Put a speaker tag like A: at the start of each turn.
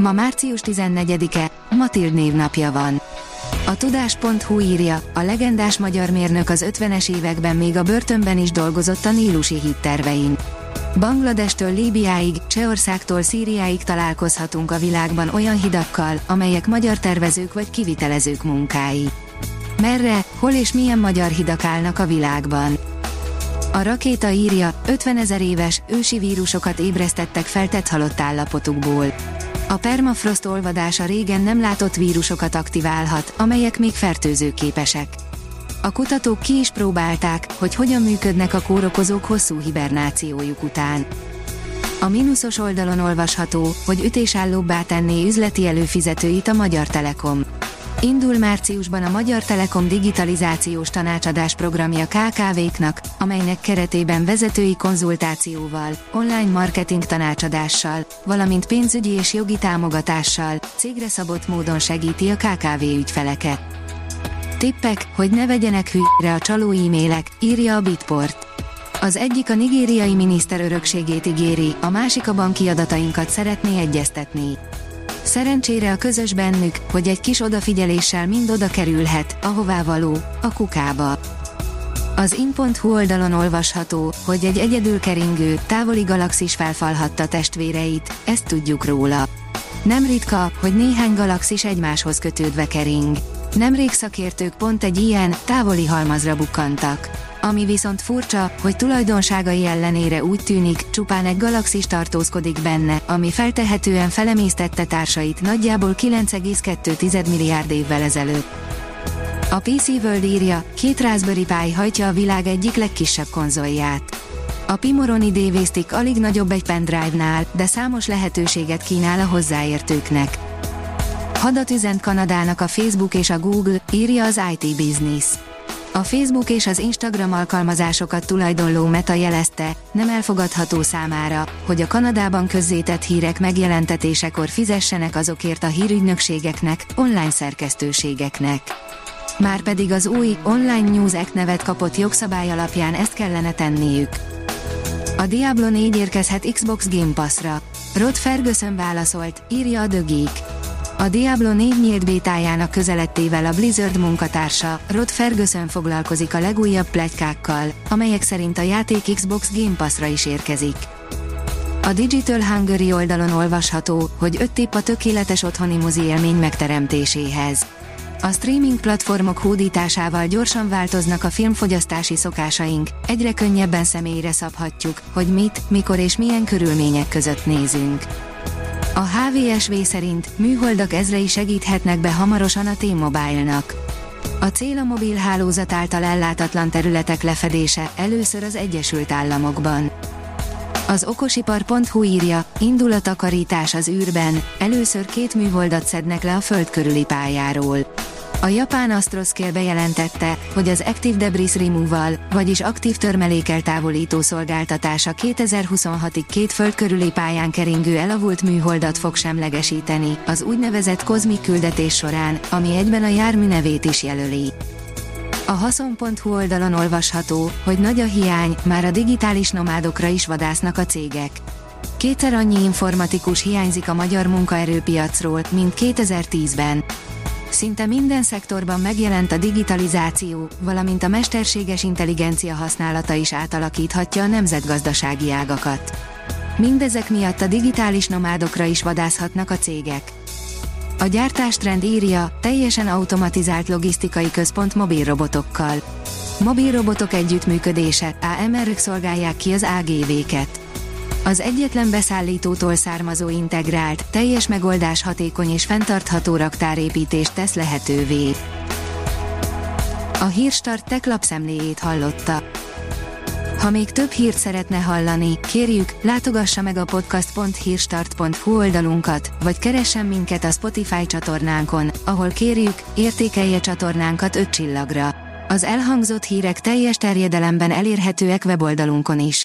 A: Ma március 14-e, Matild névnapja van. A tudás.hu írja, a legendás magyar mérnök az 50-es években még a börtönben is dolgozott a nílusi hittervein. Bangladestől Líbiáig, Csehországtól Szíriáig találkozhatunk a világban olyan hidakkal, amelyek magyar tervezők vagy kivitelezők munkái. Merre, hol és milyen magyar hidak állnak a világban? A rakéta írja, 50 ezer éves, ősi vírusokat ébresztettek feltett halott állapotukból. A permafrost olvadása régen nem látott vírusokat aktiválhat, amelyek még fertőzőképesek. A kutatók ki is próbálták, hogy hogyan működnek a kórokozók hosszú hibernációjuk után. A mínuszos oldalon olvasható, hogy ütésállóbbá tenné üzleti előfizetőit a Magyar Telekom. Indul márciusban a Magyar Telekom digitalizációs tanácsadás programja KKV-knak, amelynek keretében vezetői konzultációval, online marketing tanácsadással, valamint pénzügyi és jogi támogatással, cégre szabott módon segíti a KKV ügyfeleket. Tippek, hogy ne vegyenek hűre a csaló e-mailek, írja a Bitport. Az egyik a nigériai miniszter örökségét ígéri, a másik a banki adatainkat szeretné egyeztetni. Szerencsére a közös bennük, hogy egy kis odafigyeléssel mind oda kerülhet, ahová való, a kukába. Az in.hu oldalon olvasható, hogy egy egyedül keringő, távoli galaxis felfalhatta testvéreit, ezt tudjuk róla. Nem ritka, hogy néhány galaxis egymáshoz kötődve kering. Nemrég szakértők pont egy ilyen, távoli halmazra bukkantak. Ami viszont furcsa, hogy tulajdonságai ellenére úgy tűnik, csupán egy galaxis tartózkodik benne, ami feltehetően felemésztette társait nagyjából 9,2 milliárd évvel ezelőtt. A PC World írja, két Raspberry Pi hajtja a világ egyik legkisebb konzolját. A Pimoroni DV alig nagyobb egy pendrive-nál, de számos lehetőséget kínál a hozzáértőknek. Hadat üzent Kanadának a Facebook és a Google, írja az IT Business. A Facebook és az Instagram alkalmazásokat tulajdonló Meta jelezte, nem elfogadható számára, hogy a Kanadában közzétett hírek megjelentetésekor fizessenek azokért a hírügynökségeknek, online szerkesztőségeknek. Márpedig az új Online News Act nevet kapott jogszabály alapján ezt kellene tenniük. A Diablo 4 érkezhet Xbox Game Pass-ra. Rod Ferguson válaszolt, írja a The Geek. A Diablo 4 nyílt bétájának közelettével a Blizzard munkatársa, Rod Ferguson foglalkozik a legújabb pletykákkal, amelyek szerint a játék Xbox Game Pass-ra is érkezik. A Digital Hungary oldalon olvasható, hogy öt tipp a tökéletes otthoni mozi élmény megteremtéséhez. A streaming platformok hódításával gyorsan változnak a filmfogyasztási szokásaink, egyre könnyebben személyre szabhatjuk, hogy mit, mikor és milyen körülmények között nézünk. A HVSV szerint műholdak ezrei segíthetnek be hamarosan a T-Mobile-nak. A cél a mobil hálózat által ellátatlan területek lefedése, először az Egyesült Államokban. Az okosipar.hu írja, indul a takarítás az űrben, először két műholdat szednek le a föld körüli pályáról. A japán Astroscale bejelentette, hogy az Active Debris Removal, vagyis aktív törmelékel távolító szolgáltatása 2026-ig két föld körüli pályán keringő elavult műholdat fog semlegesíteni, az úgynevezett kozmik küldetés során, ami egyben a jármű nevét is jelöli. A haszon.hu oldalon olvasható, hogy nagy a hiány, már a digitális nomádokra is vadásznak a cégek. Kétszer annyi informatikus hiányzik a magyar munkaerőpiacról, mint 2010-ben. Szinte minden szektorban megjelent a digitalizáció, valamint a mesterséges intelligencia használata is átalakíthatja a nemzetgazdasági ágakat. Mindezek miatt a digitális nomádokra is vadászhatnak a cégek. A gyártástrend írja, teljesen automatizált logisztikai központ mobilrobotokkal. Mobilrobotok együttműködése, AMR-ök szolgálják ki az AGV-ket. Az egyetlen beszállítótól származó integrált, teljes megoldás hatékony és fenntartható raktárépítést tesz lehetővé. A Hírstart tech lapszemléjét hallotta. Ha még több hírt szeretne hallani, kérjük, látogassa meg a podcast.hírstart.hu oldalunkat, vagy keressen minket a Spotify csatornánkon, ahol kérjük, értékelje csatornánkat 5 csillagra. Az elhangzott hírek teljes terjedelemben elérhetőek weboldalunkon is.